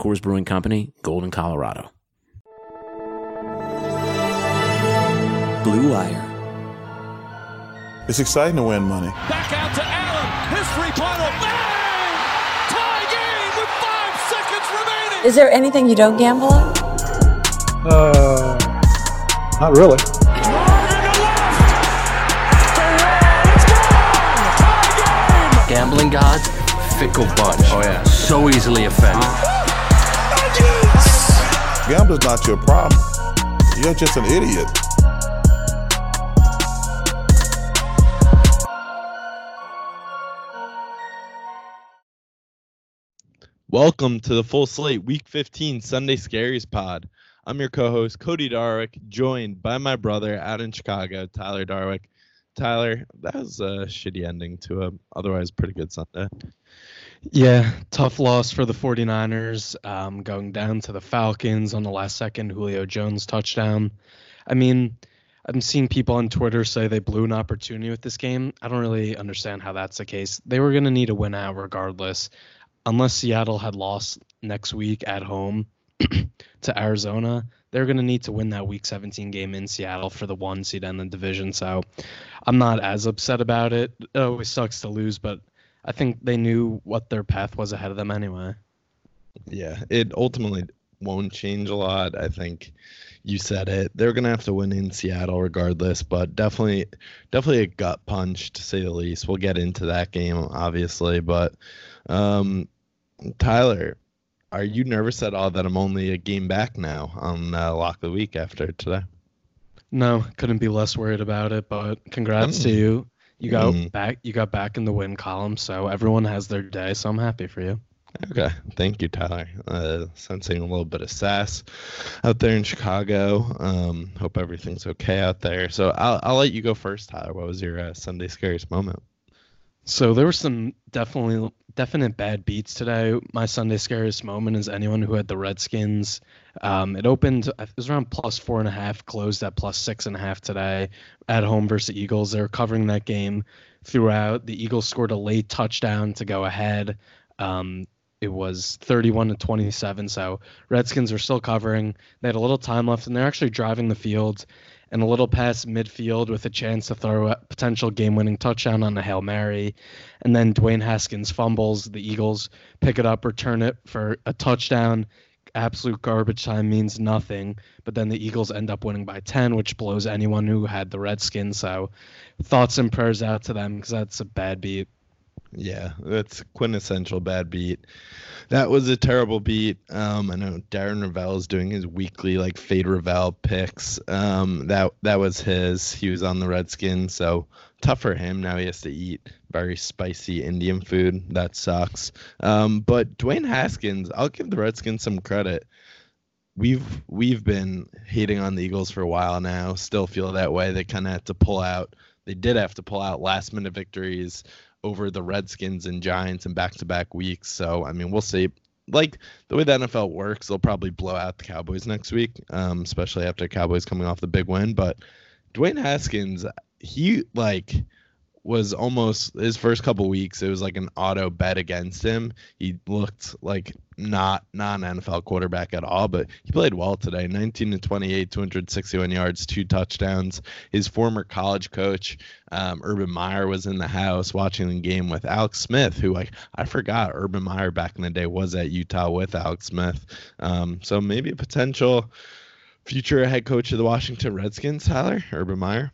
Coors Brewing Company, Golden, Colorado. Blue Wire. It's exciting to win money. Back out to Allen. His three-pointer. Bang! Tie game with five seconds remaining. Is there anything you don't gamble on? Uh, not really. Gambling gods, fickle bunch. Oh yeah. So easily offended. Gambling's not your problem. You're just an idiot. Welcome to the Full Slate Week 15 Sunday Scaries Pod. I'm your co-host Cody Darwick, joined by my brother out in Chicago, Tyler Darwick. Tyler, that was a shitty ending to a otherwise pretty good Sunday. Yeah, tough loss for the 49ers, um, going down to the Falcons on the last second Julio Jones touchdown. I mean, I'm seeing people on Twitter say they blew an opportunity with this game. I don't really understand how that's the case. They were going to need a win out regardless, unless Seattle had lost next week at home to Arizona. They're going to need to win that Week 17 game in Seattle for the one seed in the division. So I'm not as upset about it. It always sucks to lose, but I think they knew what their path was ahead of them anyway. Yeah, it ultimately won't change a lot. I think you said it. They're gonna have to win in Seattle regardless, but definitely, definitely a gut punch to say the least. We'll get into that game obviously, but um, Tyler, are you nervous at all that I'm only a game back now on uh, Lock of the Week after today? No, couldn't be less worried about it. But congrats Mm. to you. You got Mm. back. You got back in the win column. So everyone has their day. So I'm happy for you. Okay, thank you, Tyler. Uh, sensing a little bit of sass out there in Chicago. Um, hope everything's okay out there. So I'll I'll let you go first, Tyler. What was your uh, Sunday scariest moment? So there were some definitely definite bad beats today. My Sunday scariest moment is anyone who had the Redskins. Um, it opened it was around plus four and a half, closed at plus six and a half today at home versus the Eagles. They were covering that game throughout. The Eagles scored a late touchdown to go ahead. Um, it was 31 to 27, so Redskins are still covering. They had a little time left, and they're actually driving the field and a little past midfield with a chance to throw a potential game-winning touchdown on a hail mary, and then Dwayne Haskins fumbles. The Eagles pick it up, return it for a touchdown. Absolute garbage time means nothing, but then the Eagles end up winning by 10, which blows anyone who had the Redskins. So, thoughts and prayers out to them because that's a bad beat. Yeah, that's quintessential bad beat. That was a terrible beat. Um, I know Darren Rovell is doing his weekly like fade Rovell picks. Um, that that was his. He was on the Redskins, so tough for him. Now he has to eat very spicy Indian food. That sucks. Um, but Dwayne Haskins, I'll give the Redskins some credit. We've we've been hating on the Eagles for a while now. Still feel that way. They kind of had to pull out. They did have to pull out last minute victories over the Redskins and Giants in back to back weeks. So I mean, we'll see. Like the way the NFL works, they'll probably blow out the Cowboys next week, um, especially after Cowboys coming off the big win. But Dwayne Haskins, he like was almost his first couple weeks it was like an auto bet against him. He looked like not an nfl quarterback at all but he played well today. 19 to 28 261 yards two touchdowns. His former college coach um, urban meyer was in the house watching the game with alex smith who like i forgot urban meyer back in the day was at utah with alex smith. Um, so maybe a potential future head coach of the washington redskins tyler urban meyer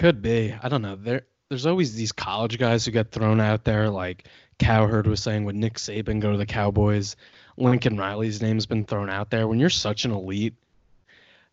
could be. I don't know. There there's always these college guys who get thrown out there, like Cowherd was saying, would Nick Saban go to the Cowboys? Lincoln Riley's name's been thrown out there. When you're such an elite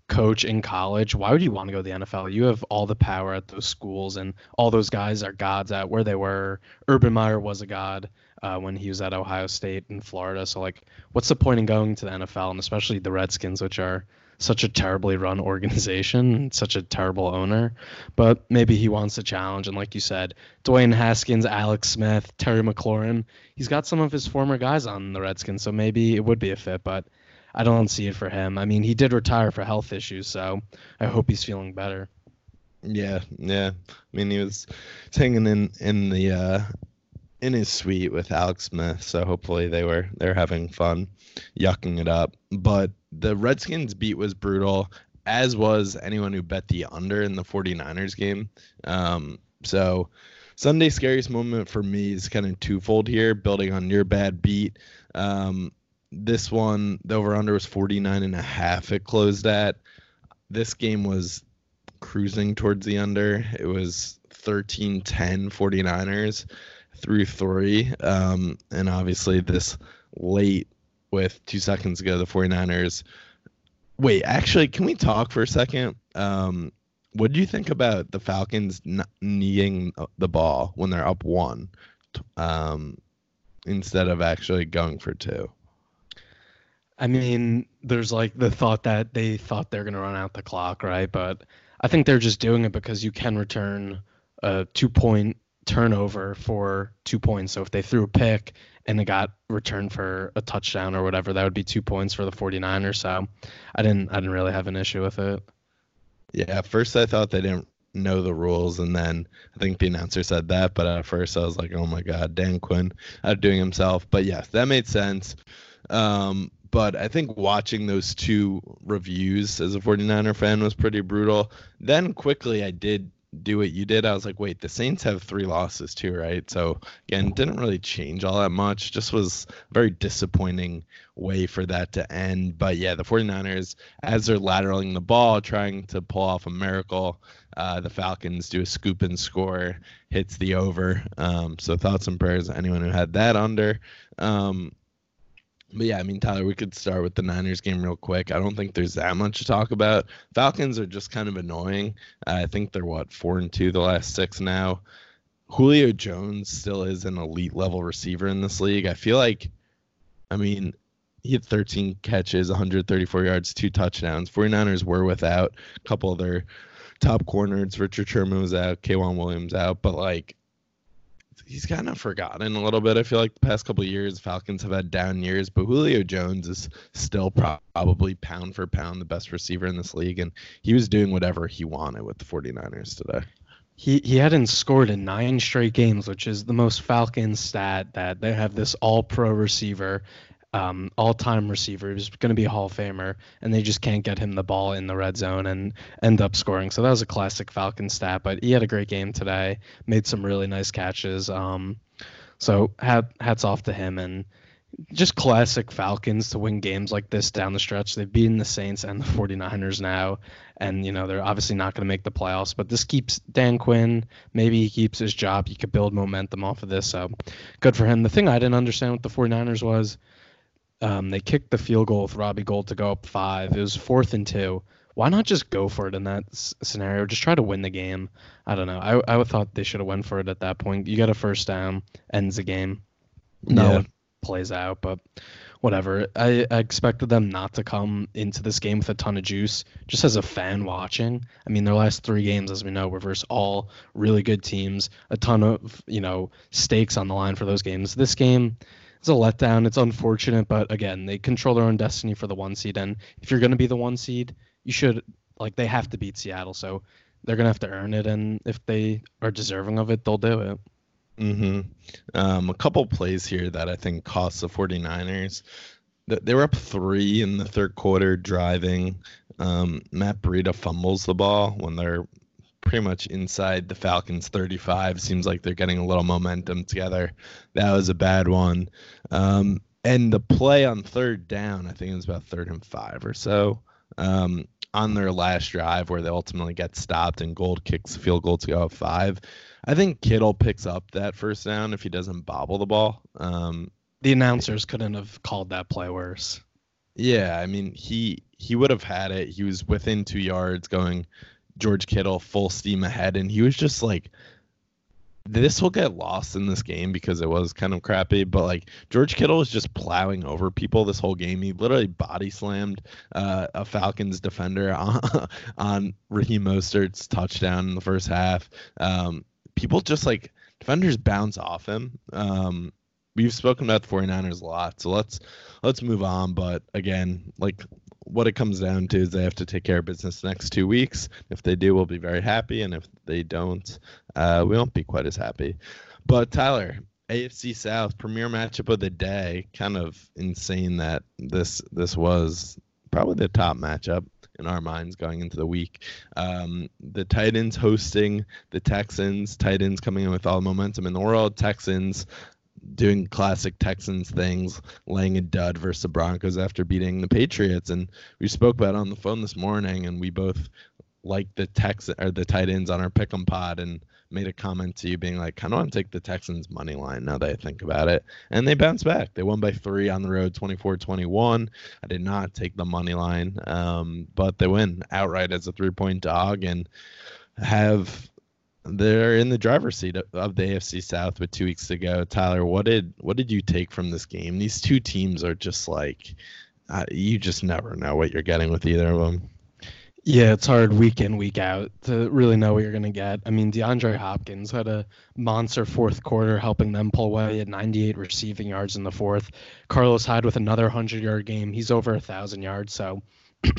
coach in college, why would you want to go to the NFL? You have all the power at those schools, and all those guys are gods at where they were. Urban Meyer was a god uh, when he was at Ohio State and Florida. So, like, what's the point in going to the NFL, and especially the Redskins, which are such a terribly run organization, such a terrible owner. But maybe he wants a challenge. And like you said, Dwayne Haskins, Alex Smith, Terry McLaurin, he's got some of his former guys on the Redskins, so maybe it would be a fit. But I don't see it for him. I mean, he did retire for health issues, so I hope he's feeling better. Yeah, yeah. I mean, he was hanging in in the uh, in his suite with Alex Smith, so hopefully they were they're having fun, yucking it up. But the Redskins beat was brutal, as was anyone who bet the under in the 49ers game. Um, so Sunday scariest moment for me is kind of twofold here, building on your bad beat. Um, this one, the over under was 49 and a half. It closed at. This game was cruising towards the under. It was 13 10 49ers through three. Um, and obviously, this late with two seconds ago, the 49ers. Wait, actually, can we talk for a second? Um, what do you think about the Falcons not kneeing the ball when they're up one um, instead of actually going for two? I mean, there's like the thought that they thought they're going to run out the clock, right? But I think they're just doing it because you can return a two point turnover for two points. So if they threw a pick and it got returned for a touchdown or whatever, that would be two points for the 49ers. So I didn't I didn't really have an issue with it. Yeah, at first I thought they didn't know the rules, and then I think the announcer said that. But at first I was like, oh my god, Dan Quinn outdoing himself. But yes, that made sense. Um, but I think watching those two reviews as a 49er fan was pretty brutal. Then quickly I did do what you did, I was like, wait, the Saints have three losses too, right? So again, didn't really change all that much. Just was a very disappointing way for that to end. But yeah, the 49ers, as they're lateraling the ball, trying to pull off a miracle, uh, the Falcons do a scoop and score, hits the over. Um, so thoughts and prayers to anyone who had that under. Um, but yeah, I mean, Tyler, we could start with the Niners game real quick. I don't think there's that much to talk about. Falcons are just kind of annoying. I think they're what four and two the last six now. Julio Jones still is an elite level receiver in this league. I feel like, I mean, he had 13 catches, 134 yards, two touchdowns. 49ers were without a couple of their top corners. Richard Sherman was out, K'Waun Williams out, but like he's kind of forgotten a little bit. I feel like the past couple years, Falcons have had down years, but Julio Jones is still pro- probably pound for pound the best receiver in this league, and he was doing whatever he wanted with the 49ers today. He he hadn't scored in nine straight games, which is the most Falcons stat that they have this all pro receiver um, all-time receiver. He's going to be a Hall of Famer, and they just can't get him the ball in the red zone and end up scoring. So that was a classic Falcon stat. But he had a great game today. Made some really nice catches. Um, so hat, hats off to him. And just classic Falcons to win games like this down the stretch. They've beaten the Saints and the 49ers now. And, you know, they're obviously not going to make the playoffs, but this keeps Dan Quinn. Maybe he keeps his job. He could build momentum off of this. So good for him. The thing I didn't understand with the 49ers was um, they kicked the field goal with Robbie Gould to go up five. It was fourth and two. Why not just go for it in that s- scenario? Just try to win the game. I don't know. I, I thought they should have went for it at that point. You get a first down, ends the game. No, Yeah. plays out, but whatever. I, I expected them not to come into this game with a ton of juice. Just as a fan watching, I mean, their last three games, as we know, were versus all really good teams. A ton of you know stakes on the line for those games. This game is a letdown. It's unfortunate, but again, they control their own destiny for the one seed. And if you're going to be the one seed, you should like they have to beat Seattle. So they're gonna have to earn it, and if they are deserving of it, they'll do it. Mm-hmm. Um, a couple plays here that I think cost the 49ers. They were up three in the third quarter driving. Um, Matt Breida fumbles the ball when they're pretty much inside the Falcons 35. Seems like they're getting a little momentum together. That was a bad one. Um, and the play on third down, I think it was about third and five or so. Um, on their last drive, where they ultimately get stopped and Gould kicks the field goal to go up five. I think Kittle picks up that first down if he doesn't bobble the ball. Um, The announcers couldn't have called that play worse. yeah, I mean he he would have had it. He was within two yards, going George Kittle full steam ahead, and he was just like, this will get lost in this game because it was kind of crappy. But like George Kittle was just plowing over people this whole game. He literally body slammed uh, a Falcons defender on, on Raheem Mostert's touchdown in the first half. Um, people just like defenders bounce off him. Um, we've spoken about the 49ers a lot, so let's let's move on. But again, like what it comes down to is they have to take care of business the next two weeks. If they do, we'll be very happy, and if they don't, uh, we won't be quite as happy. But Tyler, AFC South premier matchup of the day. Kind of insane that this this was probably the top matchup in our minds going into the week. Um, the Titans hosting the Texans. Titans coming in with all momentum in the world. Texans doing classic Texans things, laying a dud versus the Broncos after beating the Patriots. And we spoke about on the phone this morning, and we both liked the Tex or the tight ends on our pick'em pod and made a comment to you being like, kind of want to take the Texans money line now that I think about it. And they bounced back. They won by three on the road, 24-21. I did not take the money line, um, but they win outright as a three-point dog and have they're in the driver's seat of, the AFC South with two weeks to go. Tyler, what did what did you take from this game? These two teams are just like uh, you just never know what you're getting with either of them. Yeah, it's hard week in, week out to really know what you're to get. I mean, DeAndre Hopkins had a monster fourth quarter, helping them pull away. at 98 receiving yards in the fourth. Carlos Hyde with another 100 yard game. He's over a 1,000 yards. So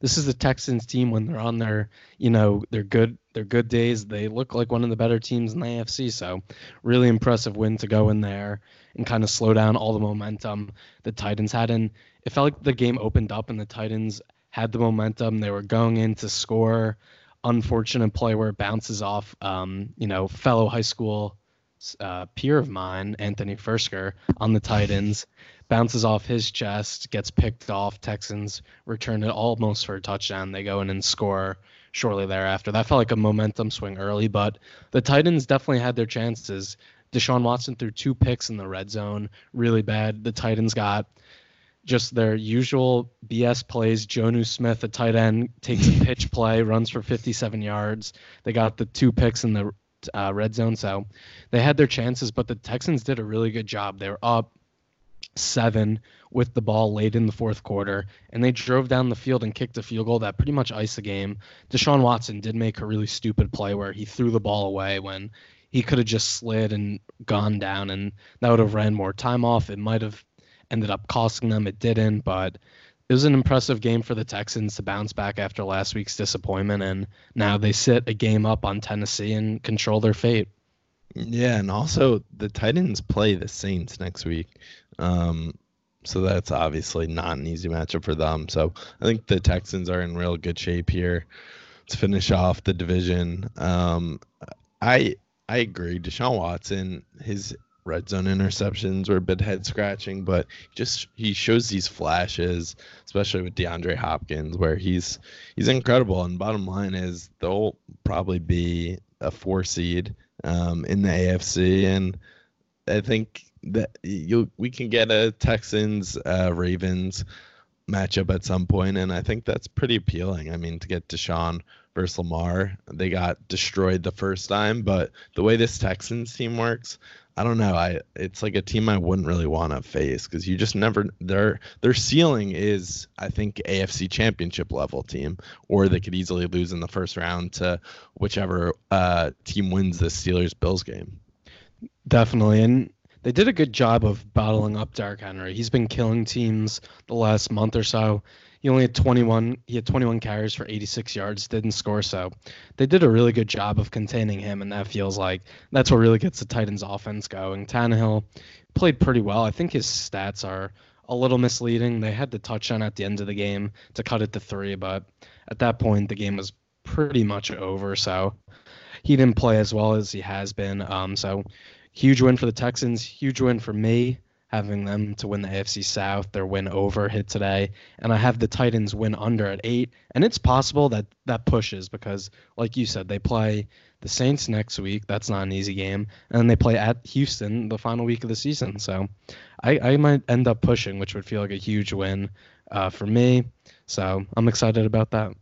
this is the Texans team when they're on their, you know, their good their good days. They look like one of the better teams in the AFC. So really impressive win to go in there and kind of slow down all the momentum the Titans had. And it felt like the game opened up and the Titans had the momentum. They were going in to score. Unfortunate play where it bounces off, um, you know, fellow high school uh, peer of mine, Anthony Firkser, on the Titans. Bounces off his chest, gets picked off. Texans return it almost for a touchdown. They go in and score shortly thereafter. That felt like a momentum swing early, but the Titans definitely had their chances. Deshaun Watson threw two picks in the red zone, really bad. The Titans got just their usual BS plays. Jonnu Smith, a tight end, takes a pitch play, runs for 57 yards. They got the two picks in the uh, red zone, so they had their chances. But the Texans did a really good job. They were up seven with the ball late in the fourth quarter, and they drove down the field and kicked a field goal that pretty much iced the game. Deshaun Watson did make a really stupid play where he threw the ball away when he could have just slid and gone down, and that would have ran more time off. It might have ended up costing them. It didn't, but it was an impressive game for the Texans to bounce back after last week's disappointment, and now they sit a game up on Tennessee and control their fate. Yeah, and also the Titans play the Saints next week. Um, so that's obviously not an easy matchup for them. So I think the Texans are in real good shape here to finish off the division. Um, I I agree. Deshaun Watson, his red zone interceptions were a bit head scratching, but just he shows these flashes, especially with DeAndre Hopkins, where he's he's incredible. And bottom line is they'll probably be a four seed um, in the AFC, and I think that you we can get a Texans uh, Ravens matchup at some point, and I think that's pretty appealing. I mean, to get Deshaun versus Lamar, they got destroyed the first time, but the way this Texans team works, I don't know. I it's like a team I wouldn't really want to face because you just never their their ceiling is I think AFC Championship level team, or they could easily lose in the first round to whichever uh, team wins the Steelers Bills game. Definitely, and they did a good job of bottling up Derrick Henry. He's been killing teams the last month or so. He only had 21. He had 21 carries for 86 yards. Didn't score, so they did a really good job of containing him, and that feels like that's what really gets the Titans' offense going. Tannehill played pretty well. I think his stats are a little misleading. They had the touchdown at the end of the game to cut it to three, but at that point the game was pretty much over. So he didn't play as well as he has been. Um, so huge win for the Texans. Huge win for me having them to win the AFC South. Their win over hit today, and I have the Titans win under at eight. And it's possible that that pushes because, like you said, they play the Saints next week. That's not an easy game, and they play at Houston the final week of the season. So I, I might end up pushing, which would feel like a huge win uh, for me. So I'm excited about that.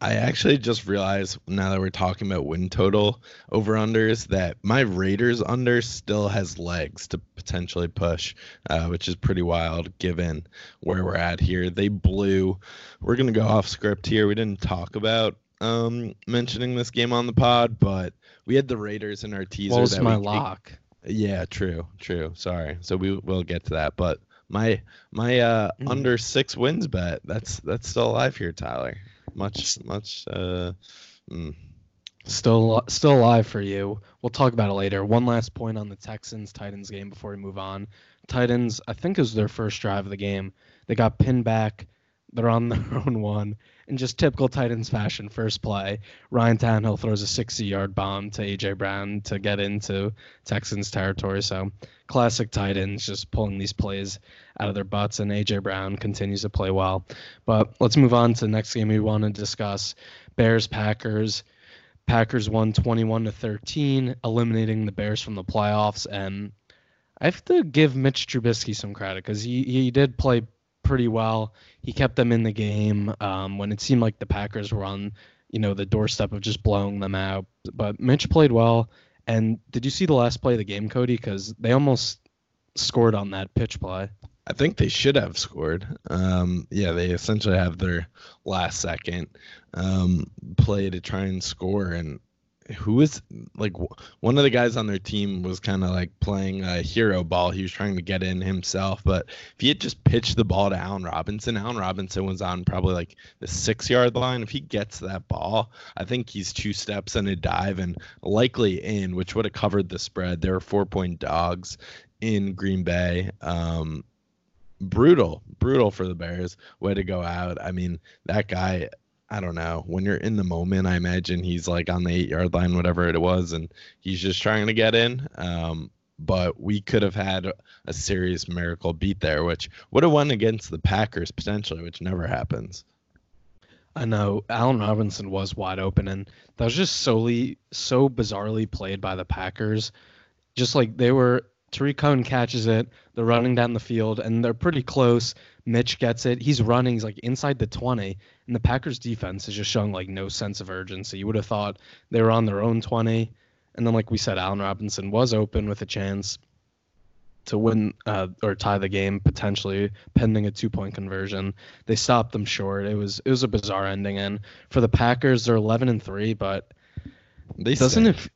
I actually just realized now that we're talking about win total over unders that my Raiders under still has legs to potentially push, uh, which is pretty wild given where we're at here. They blew. We're gonna go off script here. We didn't talk about um, mentioning this game on the pod, but we had the Raiders in our teaser. What was that my lock? Yeah, true, true. Sorry. So we will get to that, but my my uh Mm. under six wins bet that's that's still alive here, Tyler. Much much uh. mm. Still, still alive for you. We'll talk about it later. One last point on the Texans Titans game before we move on. Titans, I think is their first drive of the game. They got pinned back. They're on their own one. In just typical Titans fashion, first play, Ryan Tannehill throws a 60-yard bomb to AJ Brown to get into Texans territory. So classic Titans, just pulling these plays out of their butts, and AJ Brown continues to play well. But let's move on to the next game we want to discuss: Bears Packers. Packers won 21 to 13, eliminating the Bears from the playoffs. And I have to give Mitch Trubisky some credit because he, he did play pretty well. He kept them in the game um, when it seemed like the Packers were on, you know, the doorstep of just blowing them out. But Mitch played well. And did you see the last play of the game, Cody? Because they almost scored on that pitch play. I think they should have scored. Um, yeah, they essentially have their last second um, play to try and score. And who is like one of the guys on their team was kind of like playing a hero ball. He was trying to get in himself, but if he had just pitched the ball to Allen Robinson, Allen Robinson was on probably like the six yard line. If he gets that ball, I think he's two steps and a dive and likely in, which would have covered the spread. There were four point dogs in Green Bay. Um, brutal, brutal for the Bears. Way to go out. I mean, that guy, I don't know. When you're in the moment, I imagine he's like on the eight yard line, whatever it was, and he's just trying to get in. Um, but we could have had a serious miracle beat there, which would have won against the Packers potentially, which never happens. I know Allen Robinson was wide open, and that was just solely so bizarrely played by the Packers. Just like they were, Tarik Cohen catches it, they're running down the field, and they're pretty close. Mitch gets it, he's running, he's like inside the 20, and the Packers defense is just showing like no sense of urgency. You would have thought they were on their own 20, and then like we said, Allen Robinson was open with a chance to win uh, or tie the game potentially pending a two point conversion. They stopped them short. It was it was a bizarre ending. And for the Packers, they're 11 and three, but They doesn't stink. it?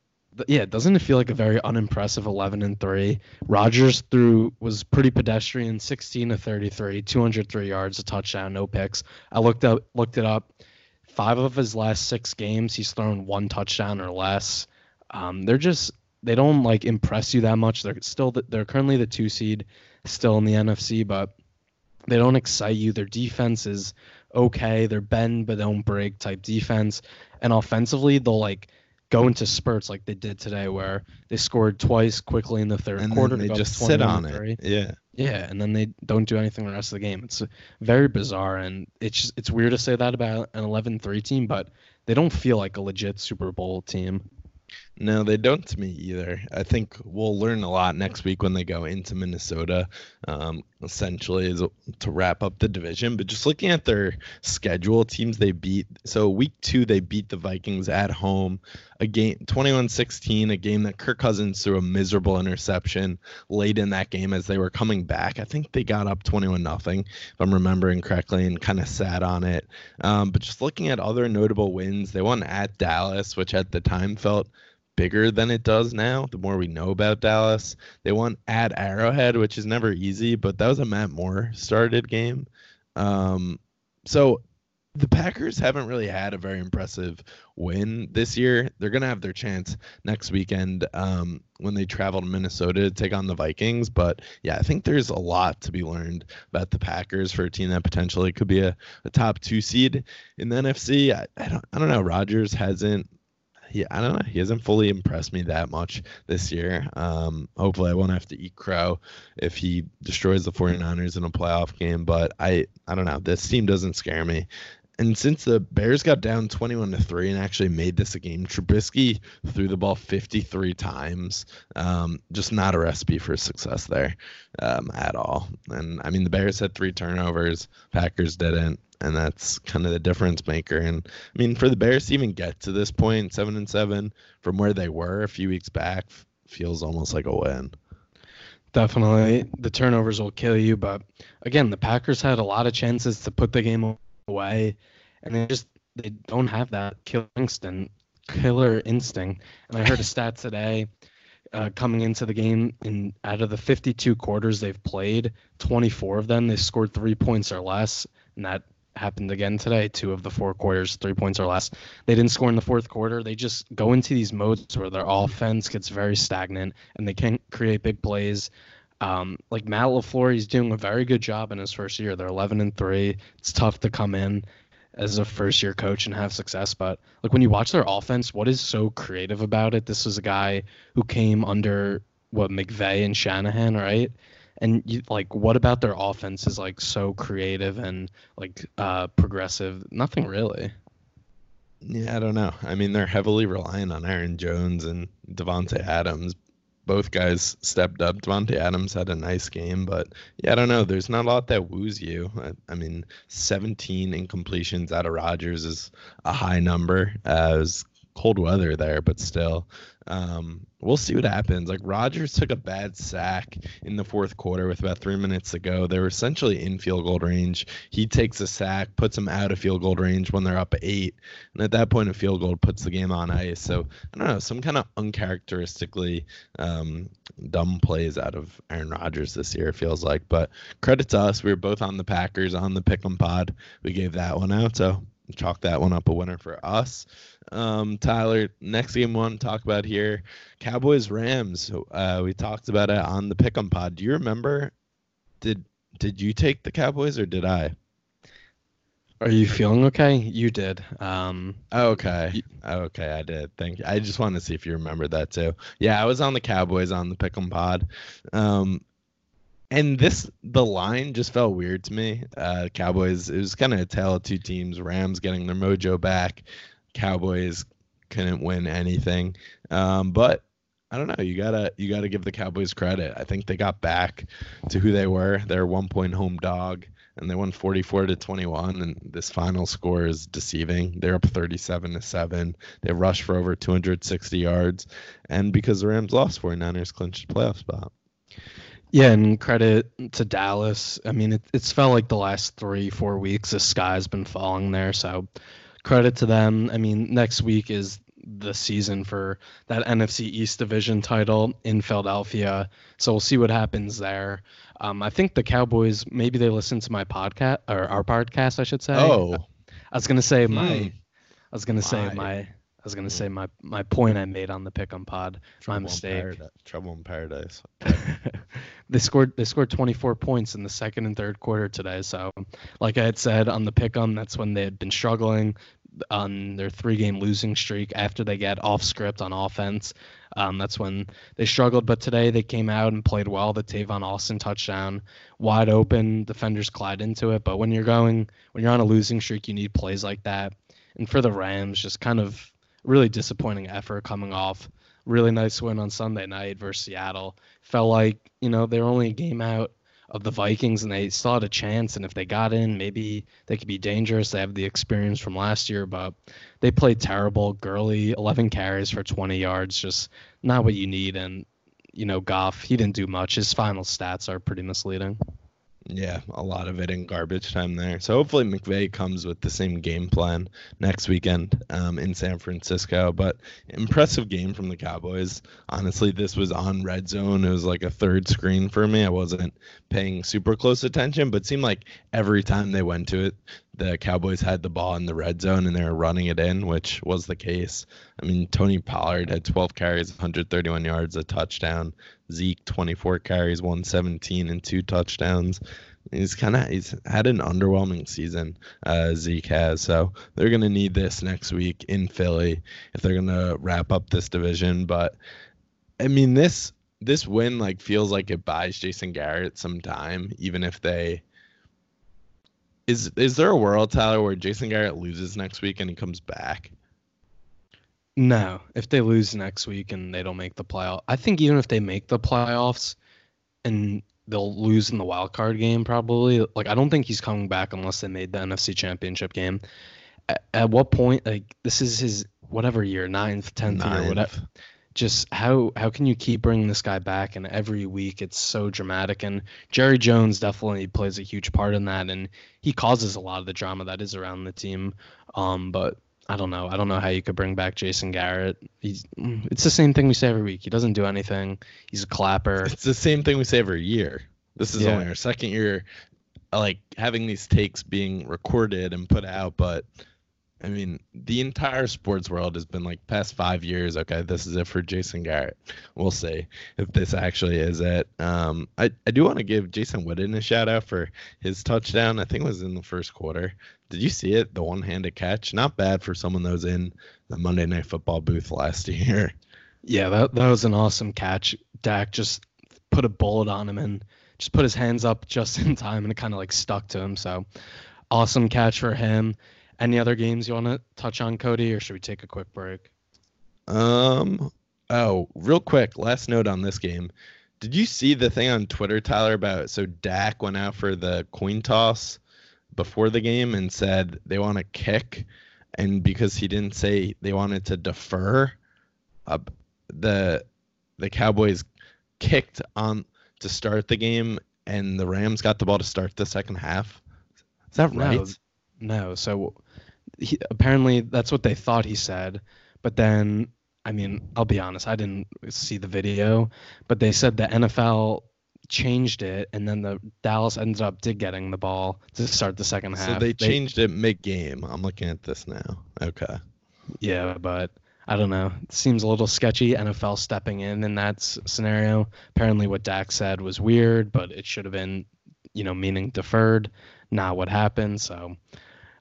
Yeah, doesn't it feel like a very unimpressive 11 and three? Rodgers threw was pretty pedestrian, 16 to 33, 203 yards, a touchdown, no picks. I looked up looked it up. Five of his last six games, he's thrown one touchdown or less. Um, they're just they don't like impress you that much. They're still the, they're currently the two seed, still in the NFC, but they don't excite you. Their defense is okay. They're bend but don't break type defense, and offensively they'll like go into spurts like they did today, where they scored twice quickly in the third and quarter. they just sit on it. three. Yeah. Yeah, and then they don't do anything the rest of the game. It's very bizarre, and it's just, it's weird to say that about an 11-3 team, but they don't feel like a legit Super Bowl team. No, they don't to me either. I think we'll learn a lot next week when they go into Minnesota, um, essentially is to wrap up the division. But just looking at their schedule, teams they beat. So week two, they beat the Vikings at home, a game 21-16, a game that Kirk Cousins threw a miserable interception late in that game as they were coming back. I think they got up 21 nothing, if I'm remembering correctly, and kind of sat on it. Um, but just looking at other notable wins, they won at Dallas, which at the time felt bigger than it does now. The more we know about Dallas, they won at Arrowhead, which is never easy, but that was a Matt Moore started game. Um, so the Packers haven't really had a very impressive win this year. They're gonna have their chance next weekend um, when they travel to Minnesota to take on the Vikings. But yeah, I think there's a lot to be learned about the Packers for a team that potentially could be a, a top two seed in the NFC. I, I don't I don't know. Rodgers hasn't yeah, I don't know. He hasn't fully impressed me that much this year. Um, hopefully, I won't have to eat crow if he destroys the 49ers in a playoff game. But I, I don't know. This team doesn't scare me. And since the Bears got down 21 to 3 and actually made this a game, Trubisky threw the ball 53 times. Um, just not a recipe for success there um, at all. And I mean, the Bears had three turnovers, Packers didn't and that's kind of the difference maker. And I mean, for the Bears to even get to this point, seven and seven, from where they were a few weeks back, feels almost like a win. Definitely, the turnovers will kill you. But again, the Packers had a lot of chances to put the game away, and they just they don't have that killer instinct. Killer instinct. And I heard a stat today. Uh, coming into the game, in out of the 52 quarters they've played, 24 of them they scored three points or less, and that happened again today. Two of the four quarters, three points or less. They didn't score in the fourth quarter. They just go into these modes where their offense gets very stagnant and they can't create big plays. Um, like Matt Lafleur, he's doing a very good job in his first year. They're 11 and three. It's tough to come in as a first year coach and have success, but like when you watch their offense, what is so creative about it? This is a guy who came under what McVay and Shanahan, right? and you like what about their offense is like so creative and like uh progressive nothing really yeah i don't know i mean they're heavily reliant on aaron jones and Davante Adams both guys stepped up. Davante Adams had a nice game but yeah i don't know. There's not a lot that woos you. I, I mean 17 incompletions out of rodgers is a high number as cold weather there, but still, um, we'll see what happens. Like Rodgers took a bad sack in the fourth quarter with about three minutes to go. They were essentially in field goal range. He takes a sack, puts them out of field goal range when they're up eight, and at that point, a field goal puts the game on ice. So I don't know, some kind of uncharacteristically um, dumb plays out of Aaron Rodgers this year. It feels like, but credit to us. We were both on the Packers on the Pick'em Pod. We gave that one out, so chalk that one up a winner for us. Um, Tyler, next game we want to talk about here, Cowboys Rams. Uh, we talked about it on the Pick'em Pod. Do you remember? Did did you take the Cowboys or did I? Are you feeling okay? You did. Um, okay. Okay, I did. Thank you. I just wanted to see if you remembered that too. Yeah, I was on the Cowboys on the Pick'em Pod. Um, and this the line just felt weird to me. Uh, Cowboys. It was kind of a tale of two teams. Rams getting their mojo back. Cowboys couldn't win anything. Um, but I don't know. You gotta you gotta give the Cowboys credit. I think they got back to who they were. They're one point home dog, and they won 44 to 21. And this final score is deceiving. They're up 37 to seven. They rushed for over 260 yards, and because the Rams lost, 49ers clinched a playoff spot. Yeah, and credit to Dallas. I mean, it, it's felt like the last three, four weeks the sky's been falling there. So credit to them. I mean, next week is the season for that NFC East division title in Philadelphia. So we'll see what happens there. Um, I think the Cowboys maybe they listen to my podcast or our podcast, I should say. Oh, I was gonna say my, Hmm. I was gonna say My. my, I was gonna say my my point I made on the Pick'em Pod. Trouble my mistake. Paradise. Trouble in paradise. they scored they scored 24 points in the second and third quarter today. So, like I had said on the pick'em, that's when they had been struggling. on their three game losing streak after they get off script on offense. Um, that's when they struggled. But today they came out and played well. The Tavon Austin touchdown, wide open, defenders collide into it. But when you're going, when you're on a losing streak, you need plays like that. And for the Rams, just kind of really disappointing effort coming off. Really nice win on Sunday night versus Seattle. Felt like, you know, they're only a game out of the Vikings and they still had a chance. And if they got in, maybe they could be dangerous. They have the experience from last year, but they played terrible. Gurley, 11 carries for 20 yards, just not what you need. And, you know, Goff, he didn't do much. His final stats are pretty misleading. Yeah, a lot of it in garbage time there. So hopefully McVay comes with the same game plan next weekend um, in San Francisco. But impressive game from the Cowboys. Honestly, this was on red zone. It was like a third screen for me. I wasn't paying super close attention, but seemed like every time they went to it, the Cowboys had the ball in the red zone and they were running it in, which was the case. I mean, Tony Pollard had 12 carries, 131 yards, a touchdown. Zeke 24 carries, 117 and two touchdowns. He's kind of he's had an underwhelming season. Uh, Zeke has, so they're gonna need this next week in Philly if they're gonna wrap up this division. But I mean, this this win like feels like it buys Jason Garrett some time, even if they. Is is there a world, Tyler, where Jason Garrett loses next week and he comes back? No, if they lose next week and they don't make the playoff, I think even if they make the playoffs and they'll lose in the wild card game, probably. Like I don't think he's coming back unless they made the NFC Championship game. At, at what point? Like this is his whatever year, ninth, tenth year, whatever. Just how how can you keep bringing this guy back? And every week it's so dramatic. And Jerry Jones definitely plays a huge part in that, and he causes a lot of the drama that is around the team. Um, but I don't know. I don't know how you could bring back Jason Garrett. He's it's the same thing we say every week. He doesn't do anything. He's a clapper. It's the same thing we say every year. This is Yeah. only our second year like having these takes being recorded and put out, but I mean, the entire sports world has been like past five years. Okay, this is it for Jason Garrett. We'll see if this actually is it. Um, I, I do want to give Jason Witten a shout out for his touchdown. I think it was in the first quarter. Did you see it? The one handed catch. Not bad for someone that was in the Monday Night Football booth last year. Yeah, that that was an awesome catch. Dak just put a bullet on him and just put his hands up just in time, and it kind of like stuck to him. So awesome catch for him. Any other games you want to touch on, Cody, or should we take a quick break? Um. Oh, real quick, last note on this game. Did you see the thing on Twitter, Tyler, about so Dak went out for the coin toss before the game and said they want to kick, and because he didn't say they wanted to defer, uh, the the Cowboys kicked on to start the game, and the Rams got the ball to start the second half. Is that right? No, no. So he, apparently that's what they thought he said, but then I mean, I'll be honest, I didn't see the video, but they said the NFL changed it, and then the Dallas ended up did getting the ball to start the second half. So they changed it mid game. I'm looking at this now. Okay. Yeah, but I don't know. It seems a little sketchy. NFL stepping in in that scenario. Apparently, what Dak said was weird, but it should have been, you know, meaning deferred, not what happened. So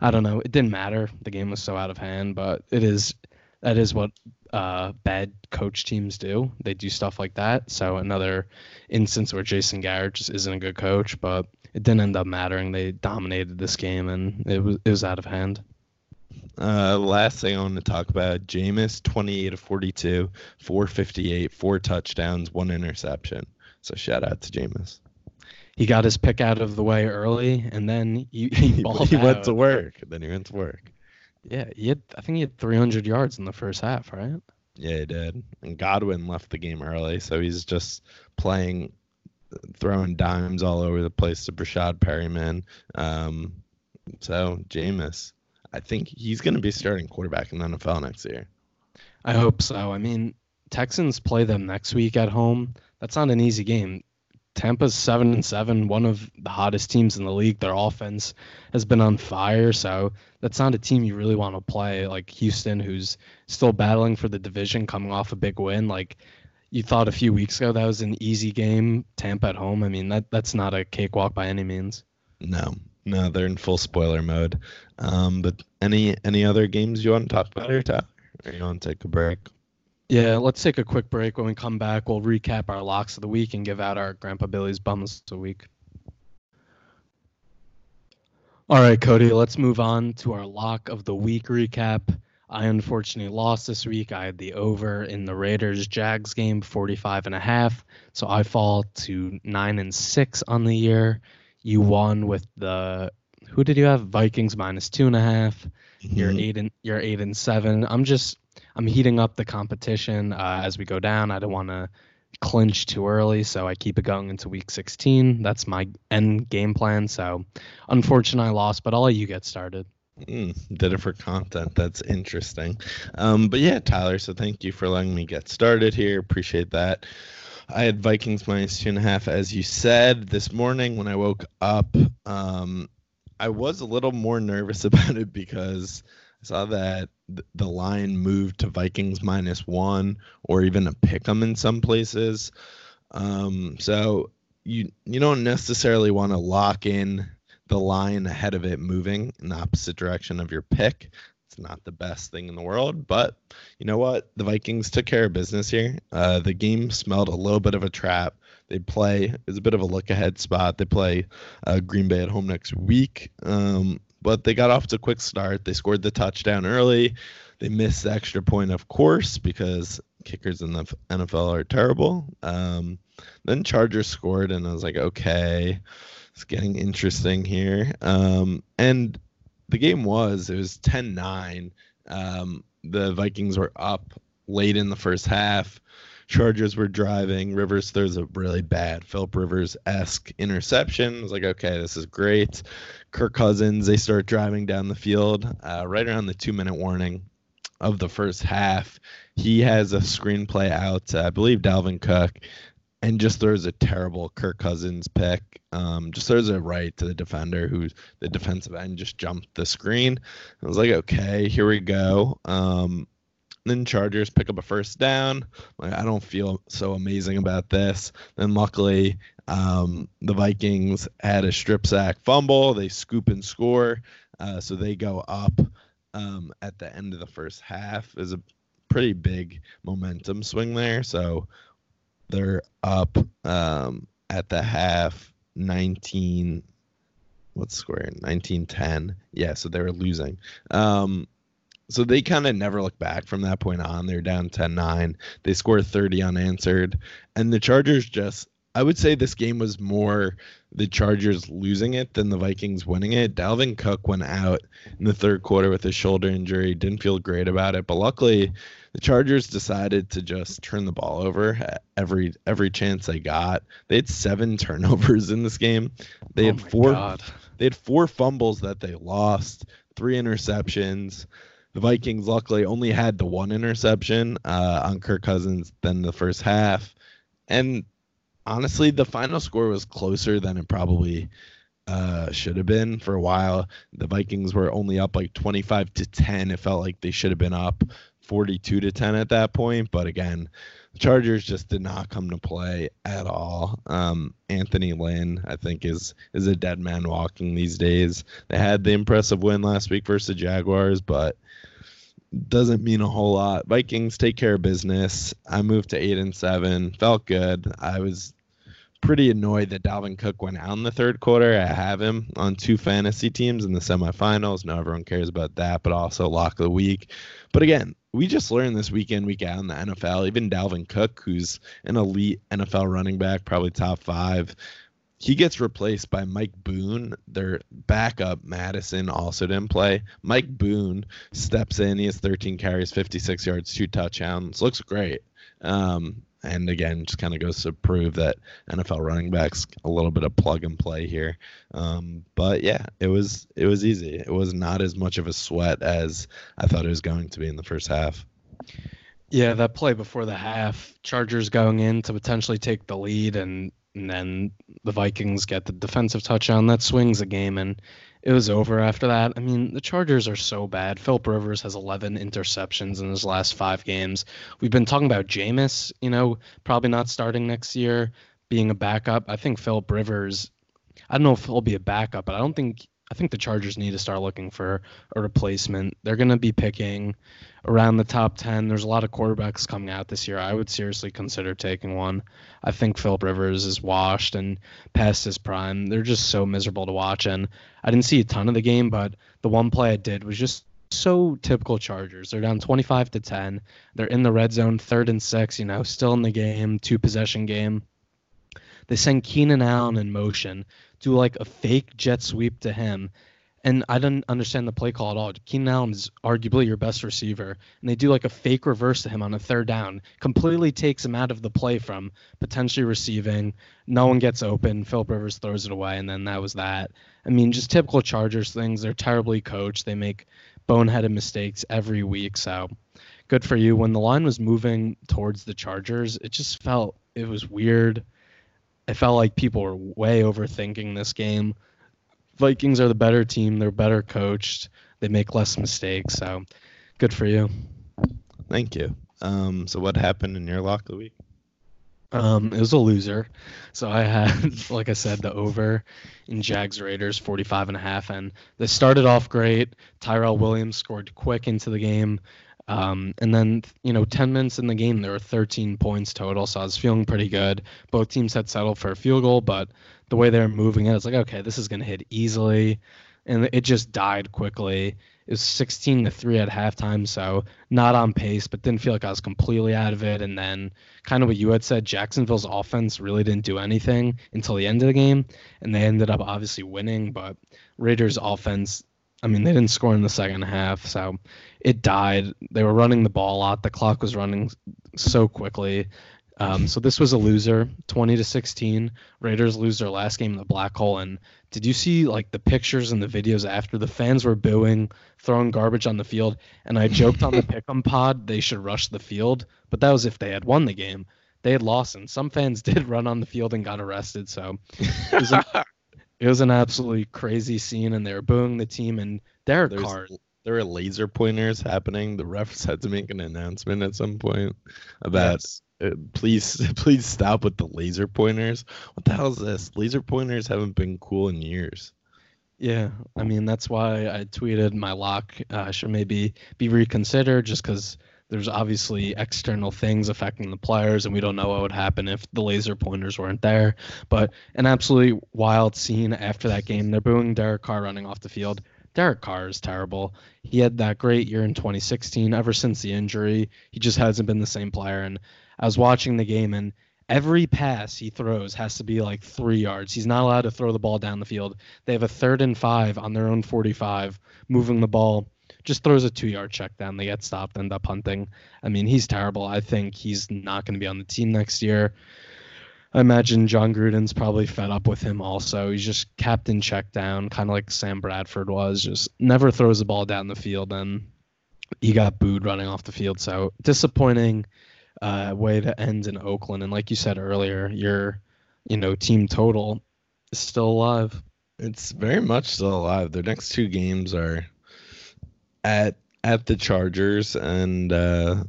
I don't know. It didn't matter. The game was so out of hand, but it is that is what uh, bad coach teams do. They do stuff like that. So another instance where Jason Garrett just isn't a good coach, but it didn't end up mattering. They dominated this game, and it was it was out of hand. Uh, last thing I want to talk about: Jameis, 28 of 42, 458, four touchdowns, one interception. So shout out to Jameis. He got his pick out of the way early, and then he, he he went to work. Then he went to work. Yeah, he had. I think he had 300 yards in the first half, right? Yeah, he did. And Godwin left the game early, so he's just playing, throwing dimes all over the place to Breshad Perriman. Um, so Jameis, I think he's going to be starting quarterback in the NFL next year. I hope so. I mean, Texans play them next week at home. That's not an easy game. Tampa's seven and seven, one of the hottest teams in the league. Their offense has been on fire, so that's not a team you really want to play. Like Houston, who's still battling for the division, coming off a big win. Like you thought a few weeks ago that was an easy game. Tampa at home. I mean, that that's not a cakewalk by any means. No, No, they're in full spoiler mode. Um, but any any other games you want to talk about here, Tyler? Or you want to take a break? Yeah, let's take a quick break. When we come back, we'll recap our locks of the week and give out our Grandpa Billy's bums of the week. All right, Cody, let's move on to our lock of the week recap. I unfortunately lost this week. I had the over in the Raiders Jags game, 45 and a half. So I fall to 9 and 6 on the year. You won with the who did you have? Vikings minus two and a half. You're Mhm. eight and you're eight and seven. I'm just I'm heating up the competition uh, as we go down. I don't want to clinch too early, so I keep it going into week 16. That's my end game plan. So, unfortunately, I lost, but I'll let you get started. Mm, did it for content. That's interesting. Um, but yeah, Tyler. So thank you for letting me get started here. Appreciate that. I had Vikings minus two and a half, as you said this morning when I woke up. Um, I was a little more nervous about it because I saw that th- the line moved to Vikings minus one, or even a pick 'em in some places. Um, so you you don't necessarily want to lock in the line ahead of it moving in the opposite direction of your pick. It's not the best thing in the world, but you know what? The Vikings took care of business here. Uh, the game smelled a little bit of a trap. They play it's a bit of a look ahead spot. They play uh, Green Bay at home next week, um, but they got off to a quick start. They scored the touchdown early. They missed the extra point, of course, because kickers in the NFL are terrible. Um, then Chargers scored, and I was like, okay, it's getting interesting here. Um, and the game was it was 10-9. Um, the Vikings were up late in the first half. Chargers were driving. Rivers throws a really bad Philip Rivers esque interception. I was like, okay, this is great. Kirk Cousins, they start driving down the field uh, right around the two minute warning of the first half. He has a screenplay out, to, I believe, Dalvin Cook, and just throws a terrible Kirk Cousins pick. Um, just throws it right to the defender, who the defensive end just jumped the screen. I was like, okay, here we go. Um, then Chargers pick up a first down. Like, I don't feel so amazing about this. Then luckily, um, the Vikings had a strip sack fumble. They scoop and score, uh, so they go up um, at the end of the first half. Is a pretty big momentum swing there. So they're up um, at the half 19 what's square? 1910 yeah so they were losing. Um so they kind of never look back from that point on. They're down 10-9 they score 30 unanswered. And the chargers just i would say this game was more the chargers losing it than the vikings winning it dalvin cook went out in the third quarter with a shoulder injury didn't feel great about it but luckily the Chargers decided to just turn the ball over every every chance they got. They had seven turnovers in this game. They Oh had four God. they had four fumbles that they lost, three interceptions. The Vikings luckily only had the one interception uh, on Kirk Cousins then the first half. And honestly, the final score was closer than it probably uh, should have been for a while. The Vikings were only up like 25 to 10. It felt like they should have been up 42 to 10 at that point. But again, the Chargers just did not come to play at all. Um, Anthony Lynn, I think, is is a dead man walking these days. They had the impressive win last week versus the Jaguars, but doesn't mean a whole lot. Vikings take care of business. I moved to eight and seven. Felt good. I was pretty annoyed that Dalvin Cook went out in the third quarter. I have him on two fantasy teams in the semifinals. Now everyone cares about that, but also lock of the week. But again, we just learned this weekend, week out in the NFL, even Dalvin Cook, who's an elite NFL running back, probably top five, he gets replaced by Mike Boone. Their backup, Mattison, also didn't play. Mike Boone steps in. He has 13 carries, 56 yards, two touchdowns. Looks great. Um, and again, just kind of goes to prove that NFL running backs a little bit of plug and play here. Um, but yeah, it was it was easy. It was not as much of a sweat as I thought it was going to be in the first half. Yeah, that play before the half, Chargers going in to potentially take the lead, and, and then the Vikings get the defensive touchdown. That swings the game, and it was over after that. I mean, the Chargers are so bad. Philip Rivers has 11 interceptions in his last five games. We've been talking about Jameis, you know, probably not starting next year, being a backup. I think Philip Rivers, I don't know if he'll be a backup, but I don't think I think the Chargers need to start looking for a replacement. They're going to be picking around the top 10. There's a lot of quarterbacks coming out this year. I would seriously consider taking one. I think Philip Rivers is washed and past his prime. They're just so miserable to watch. And I didn't see a ton of the game, but the one play I did was just so typical Chargers. They're down 25 to 10. They're in the red zone, third and six, you know, still in the game, two possession game. They send Keenan Allen in motion, do like a fake jet sweep to him. And I didn't understand the play call at all. Keenan Allen is arguably your best receiver. And they do like a fake reverse to him on a third down, completely takes him out of the play from potentially receiving. No one gets open. Philip Rivers throws it away, and then that was that. I mean, just typical Chargers things. They're terribly coached. They make boneheaded mistakes every week. So good for you. When the line was moving towards the Chargers, it just felt it was weird. It felt like people were way overthinking this game. Vikings are the better team. They're better coached. They make less mistakes. So good for you. Thank you. Um, so what happened in your lock of the week? Um, it was a loser. So I had, like I said, the over in Jags Raiders 45 and a half. And they started off great. Tyrell Williams scored quick into the game. Um, and then, you know, 10 minutes in the game, there were 13 points total. So I was feeling pretty good. Both teams had settled for a field goal, but the way they're moving it, it's like, okay, this is going to hit easily. And it just died quickly. It was 16 to 3 at halftime. So not on pace, but didn't feel like I was completely out of it. And then, kind of what you had said, Jacksonville's offense really didn't do anything until the end of the game. And they ended up obviously winning. But Raiders' offense, I mean, they didn't score in the second half, so it died. They were running the ball a lot. The clock was running so quickly. Um, so this was a loser, 20 to 16. Raiders lose their last game in the black hole. And did you see like the pictures and the videos after the fans were booing, throwing garbage on the field? And I joked on the pick'em pod they should rush the field, but that was if they had won the game. They had lost, and some fans did run on the field and got arrested. So it was, a, it was an absolutely crazy scene, and they were booing the team and Derek There's- Carr. There were laser pointers happening. The refs had to make an announcement at some point about Yes. uh, please please stop with the laser pointers. What the hell is this? Laser pointers haven't been cool in years. Yeah, I mean that's why I tweeted my lock uh, should maybe be reconsidered, just because there's obviously external things affecting the players, and we don't know what would happen if the laser pointers weren't there. But an absolutely wild scene after that game. They're booing Derek Carr running off the field. Derek Carr is terrible. He had that great year in 2016. Ever since the injury, he just hasn't been the same player. And I was watching the game, and every pass he throws has to be like three yards. He's not allowed to throw the ball down the field. They have a third and five on their own 45, moving the ball. Just throws a two yard check down. They get stopped, end up punting. I mean, he's terrible. I think he's not going to be on the team next year. I imagine Jon Gruden's probably fed up with him also. He's just captain check down, kind of like Sam Bradford was. Just never throws the ball down the field, and he got booed running off the field. So disappointing uh, way to end in Oakland. And like you said earlier, your you know team total is still alive. It's very much still alive. Their next two games are at at the Chargers and uh,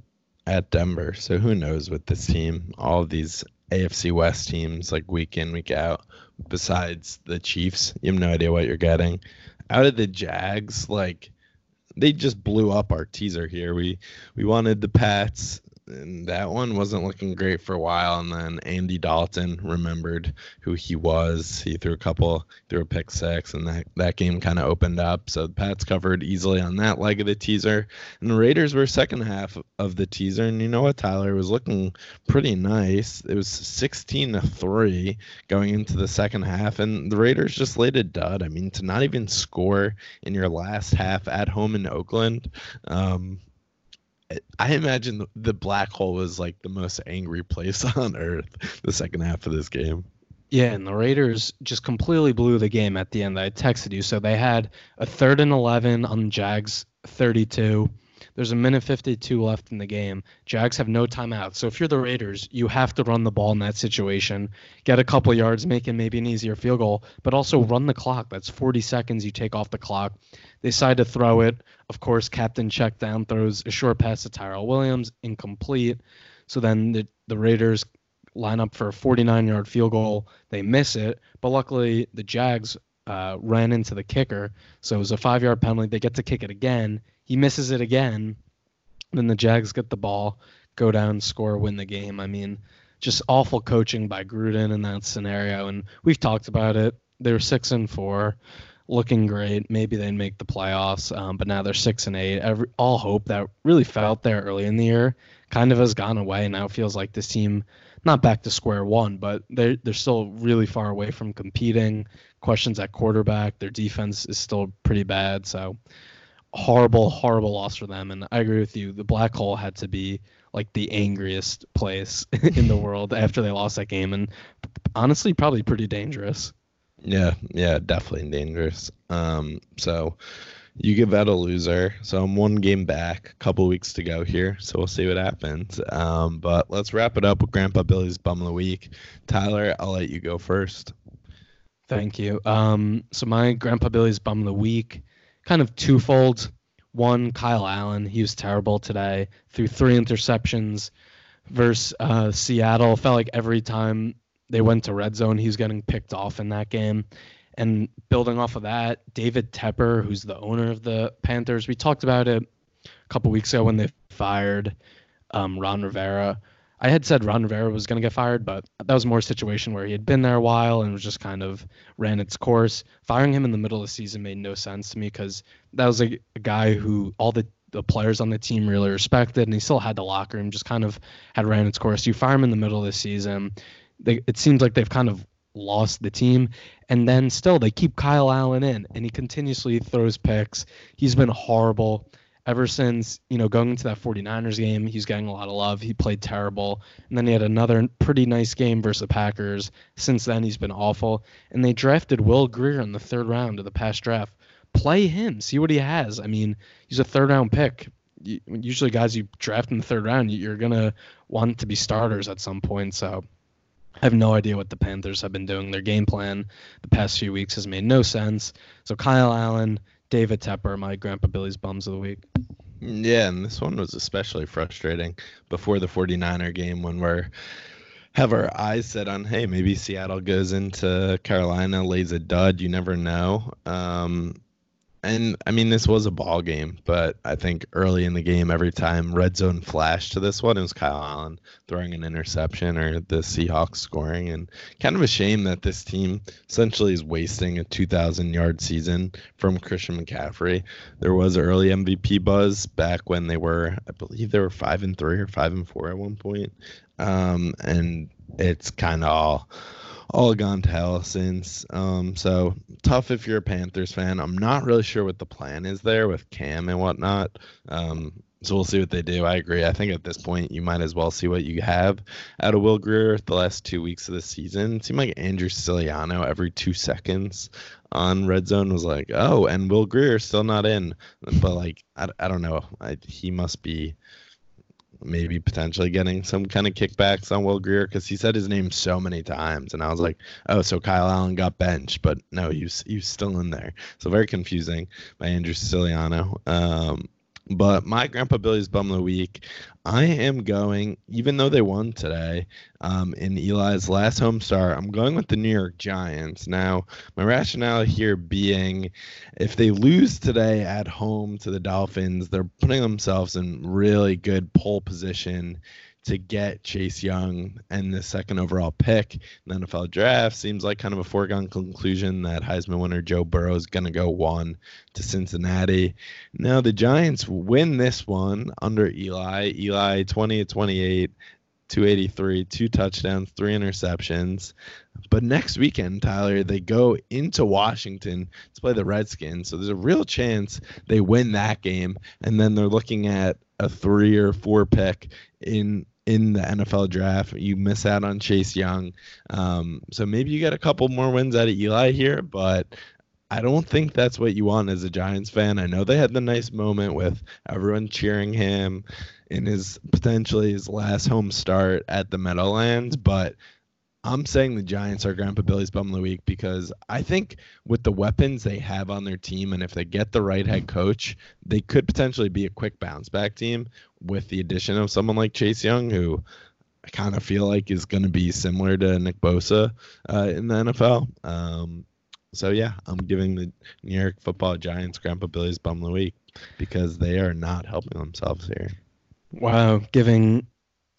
at Denver. So who knows with this team? All these AFC West teams, like week in week out. Besides the Chiefs, you have no idea what you're getting. Out of the Jags, like they just blew up our teaser here. We we wanted the Pats, and that one wasn't looking great for a while. And then Andy Dalton remembered who he was. He threw a couple, threw a pick six, and that that game kind of opened up. So the Pats covered easily on that leg of the teaser, and the Raiders were second half of the teaser. And you know what, Tyler was looking pretty nice. It was 16 to three going into the second half, and the Raiders just laid a dud. I mean, to not even score in your last half at home in Oakland. Um, I imagine the- black hole was like the most angry place on earth the second half of this game. Yeah, and the Raiders just completely blew the game at the end. I texted you. So they had a third and 11 on Jags 32. There's a minute 52 left in the game. Jags have no timeout. So if you're the Raiders, you have to run the ball in that situation, get a couple yards, make it maybe an easier field goal, but also run the clock. That's 40 seconds you take off the clock. They decide to throw it. Of course, Captain check down throws a short pass to Tyrell Williams, incomplete. So then the, the Raiders line up for a 49 yard field goal. They miss it, but luckily the Jags uh, ran into the kicker. So it was a five yard penalty. They get to kick it again. He misses it again. Then the Jags get the ball, go down, score, win the game. I mean, just awful coaching by Gruden in that scenario. And we've talked about it. They were six and four, looking great. Maybe they'd make the playoffs, um, but now they're six and eight. Every, all hope that really felt there early in the year kind of has gone away. Now it feels like this team not back to square one, but they're they're still really far away from competing. Questions at quarterback. Their defense is still pretty bad. So horrible, horrible loss for them. And I agree with you. The black hole had to be like the angriest place in the world after they lost that game, and honestly, probably pretty dangerous. Yeah, yeah, definitely dangerous. Um, so you give that a loser. So I'm one game back, a couple weeks to go here. So we'll see what happens. Um, but let's wrap it up with Grandpa Billy's Bum of the Week. Tyler, I'll let you go first. Thank you. Um, so my Grandpa Billy's Bum of the Week, kind of twofold. One, Kyle Allen. He was terrible today. Threw three interceptions versus uh, Seattle. Felt like every time they went to red zone, he was getting picked off in that game. And building off of that, David Tepper, who's the owner of the Panthers, we talked about it a couple weeks ago when they fired um, Ron Rivera. I had said Ron Rivera was going to get fired, but that was more a situation where he had been there a while and was just kind of ran its course. Firing him in the middle of the season made no sense to me because that was a, a guy who all the the players on the team really respected, and he still had the locker room, just kind of had ran its course. You fire him in the middle of the season, they, it seems like they've kind of lost the team. And then still they keep Kyle Allen in and he continuously throws picks. He's been horrible ever since, you know, going into that 49ers game. He's getting a lot of love. He played terrible. And then he had another pretty nice game versus the Packers. Since then he's been awful. And they drafted Will Grier in the third round of the past draft. Play him, see what he has. I mean, he's a third round pick. Usually, guys you draft in the third round, you're gonna want to be starters at some point. So I have no idea what the Panthers have been doing. Their game plan the past few weeks has made no sense. So Kyle Allen, David Tepper, my Grandpa Billy's bums of the week. Yeah, and this one was especially frustrating before the 49er game when we're have our eyes set on hey maybe Seattle goes into Carolina lays a dud you never know um, and I mean, this was a ball game, but I think early in the game, every time red zone flashed to this one, it was Kyle Allen throwing an interception or the Seahawks scoring. And kind of a shame that this team essentially is wasting a 2,000 yard season from Christian McCaffrey. There was early MVP buzz back when they were, I believe they were five and three or five and four at one point. Um, and it's kind of all all gone to hell since. Um, so tough if you're a Panthers fan. I'm not really sure what the plan is there with Cam and whatnot. Um, so we'll see what they do. I agree. I think at this point you might as well see what you have out of Will Grier the last two weeks of the season. It seemed like Andrew Siciliano every two seconds on Red Zone was like, oh, and Will Grier still not in. But like, I, I don't know. I, he must be maybe potentially getting some kind of kickbacks on Will Grier because he said his name so many times, and I was like, oh, so Kyle Allen got benched, but no, he's he's still in there. So very confusing by Andrew Siciliano. Um, but my Grandpa Billy's Bum of the Week, I am going, even though they won today um, in Eli's last home start, I'm going with the New York Giants. Now, my rationale here being if they lose today at home to the Dolphins, they're putting themselves in really good pole position to get Chase Young and the second overall pick in the NFL draft. Seems like kind of a foregone conclusion that Heisman winner Joe Burrow is going to go one to Cincinnati. Now the Giants win this one under Eli. Eli 20 to 28. 283, two touchdowns, three interceptions. But next weekend, Tyler, they go into Washington to play the Redskins. So there's a real chance they win that game. And then they're looking at a three or four pick in in the NFL draft. You miss out on Chase Young. Um, so maybe you get a couple more wins out of Eli here, but I don't think that's what you want as a Giants fan. I know they had the nice moment with everyone cheering him in his potentially his last home start at the Meadowlands, but I'm saying the Giants are Grandpa Billy's bum of the week because I think with the weapons they have on their team, and if they get the right head coach, they could potentially be a quick bounce back team with the addition of someone like Chase Young, who I kind of feel like is going to be similar to Nick Bosa uh, in the NFL. Um, so yeah, I'm giving the New York Football Giants Grandpa Billy's bum of the week because they are not helping themselves here. Wow, giving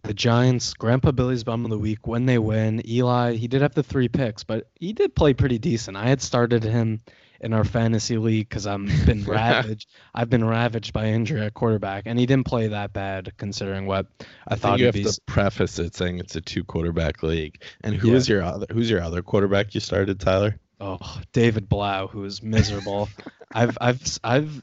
the Giants Grandpa Billy's bum of the week when they win. Eli, he did have the three picks, but he did play pretty decent. I had started him in our fantasy league because I'm been ravaged. I've been ravaged by injury at quarterback, and he didn't play that bad considering what I, I thought. you have be... to preface it saying it's a two quarterback league. And who yeah. is your other? Who's your other quarterback you started, Tyler? Oh, David Blough, who is miserable. I've I've I've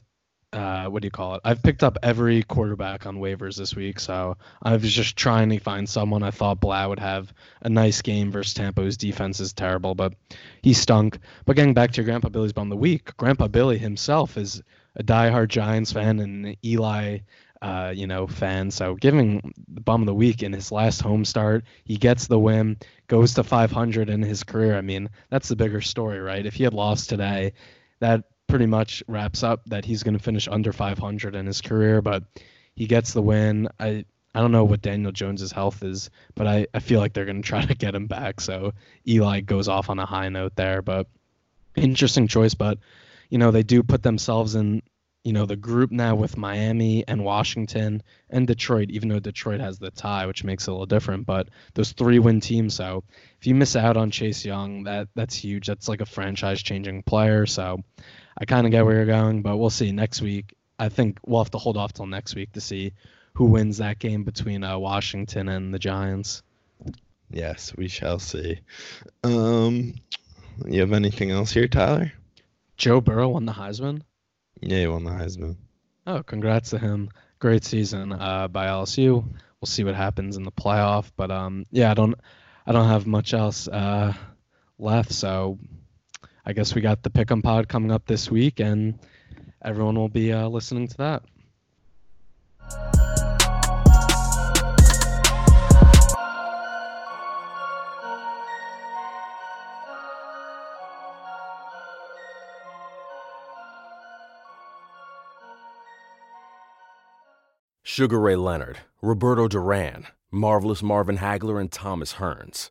uh, what do you call it? I've picked up every quarterback on waivers this week, so I was just trying to find someone I thought Blough would have a nice game versus Tampa, whose defense is terrible, but he stunk. But getting back to your Grandpa Billy's bum of the week, Grandpa Billy himself is a diehard Giants fan and Eli, uh, you know, fan. So giving the bum of the week in his last home start, he gets the win, goes to 500 in his career. I mean, that's the bigger story, right? If he had lost today, that pretty much wraps up that he's going to finish under 500 in his career, but he gets the win. I I don't know what Daniel Jones's health is, but I, I feel like they're going to try to get him back. So Eli goes off on a high note there, but interesting choice. But you know they do put themselves in you know the group now with Miami and Washington and Detroit, even though Detroit has the tie, which makes it a little different. But those three win teams. So if you miss out on Chase Young, that that's huge. That's like a franchise changing player. So I kind of get where you're going, but we'll see next week. I think we'll have to hold off till next week to see who wins that game between uh, Washington and the Giants. Yes, we shall see. Um, you have anything else here, Tyler? Joe Burrow won the Heisman. Yeah, he won the Heisman. Oh, congrats to him! Great season uh, by LSU. We'll see what happens in the playoff, but um, yeah, I don't, I don't have much else uh, left. So I guess we got the Pick'em Pod coming up this week, and everyone will be uh, listening to that. Sugar Ray Leonard, Roberto Duran, Marvelous Marvin Hagler, and Thomas Hearns